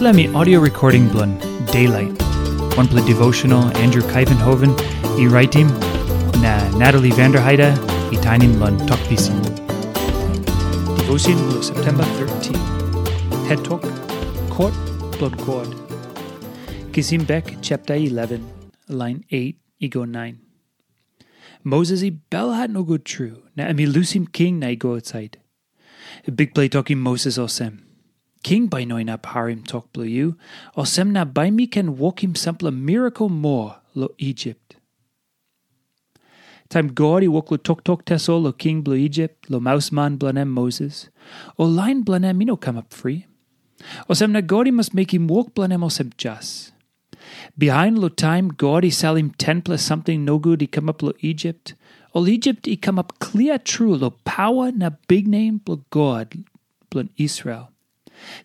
Me audio recording blun Daylight. One play devotional Andrew Kuyvenhoven, e writing na Natalie Vanderheide, e tinin blun talk pisin. Devotion blue September 13. Head talk, court blood God. Kisim Bek chapter 11, line 8, ego 9. Moses i bell had no good true, na emi lusim king na i go outside. Big play talking Moses osem. King by noin up harim talk blue you, osem na by me can walk him sample miracle more lo Egypt. Time God he walk lo tok tok teso lo king blue Egypt, lo mouse man blanem Moses. O line blanem me no come up free. Osem na God he must make him walk blanem osem jas. Behind lo time God he sell him ten plus something no good he come up lo Egypt. All Egypt he come up clear true lo power na big name lo God blo Israel.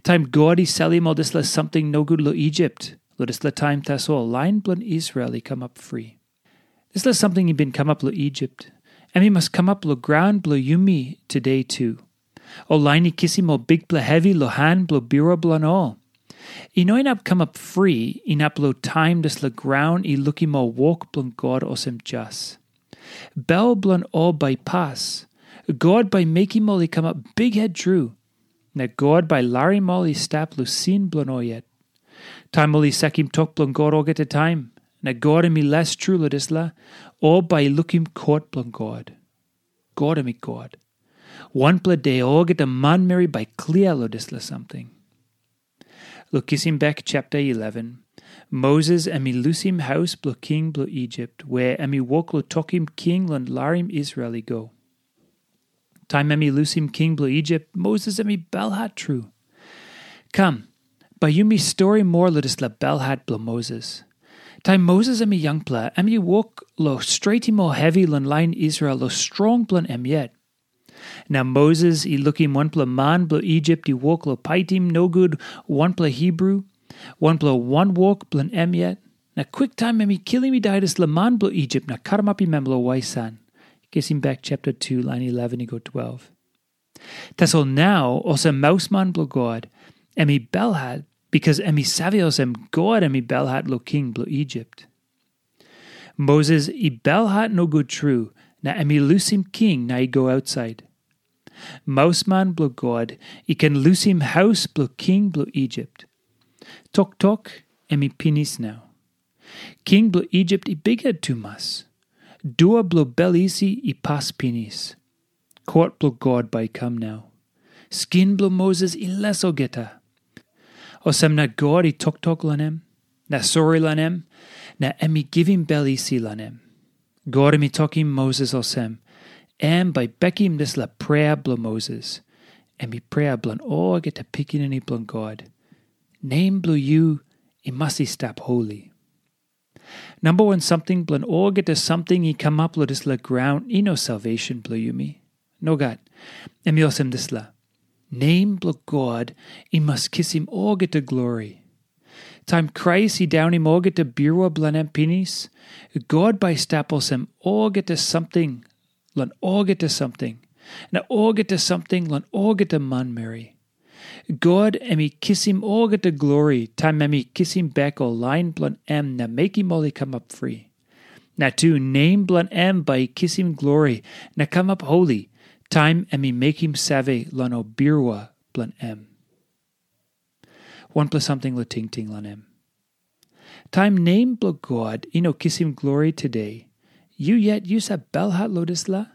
Time him all this something no good lo Egypt. Lo la time tas line blo Israeli come up free. La something he been come up lo Egypt. And he must come up lo ground blo yumi today too. O line he kiss him big blo heavy lo hand blo biro blo all. I inap come up free, inap lo time des la ground i looky mo walk blon God osem jas. Bell blon all by pass. God by making molly come up big head true. Na God by Larry molly stap lo blonoyet. molly sekim tok blon God all get a time. Na God and me less true lo disla, by lookim court blon God. God. One ple day all get a man marry by lo something. Lukisim back chapter 11. Moses emi lusim house blo king blo Egypt, where emi walk lo tokim king lon larim Israeli go. Time emi lusim king blo Egypt, Moses emi belhat true. Come, by you me story more ludis la belhat blo Moses. Time Moses emi young pla, emi walk lo straighty more heavy lon line Israel lo strong blon em yet. Now Moses, he looking one pla man blo Egypt, he walk lo paitim no good, one pla Hebrew, one pla one walk blan em yet. Na quick time emi killing me diedis la man blo Egypt, na karamapi memlo waisan. Kissing back chapter 2, line 11, go 12. Tasol now, also mouse man blo God, emi belhat, because emi savios em God emi belhat lo king blo Egypt. Moses i belhat no good true, na emi lusim king na i go outside. Mouseman blo God, i can lose him house blo king blo Egypt. Tok tok, emi pinis now. King blo Egypt i bigger too mas. Dua blo belisi i pas pinis. Court blo God by come now. Skin blo Moses i leso geta. Osem na God i tok tok lanem, na sorry lanem, na emi him belisi lanem. God emi tokim Moses osem, and by Beckim this la prayer blo Moses, and be prayer blon all get to picking any blon God. Name blo you, it must stop holy. Number one something blon all get to something he come up lo this la ground, e no salvation blo you me. No God. And me osem this la. Name blo God, he must kiss him get to glory. Time Christ he down him get to birwa blanem pinis. God by all get to something all get to something. Na get to something, all get to man Mary. God emi kiss him all get to glory, time emi kiss him back all line blunt em na make him all come up free. Na tu name blunt em by kiss him glory, na come up holy, time emi make him save lan o birwa blunt em. One plus something la ting ting lan em. Time name blo God, ino kiss him glory today. You yet use a belhat lotus la?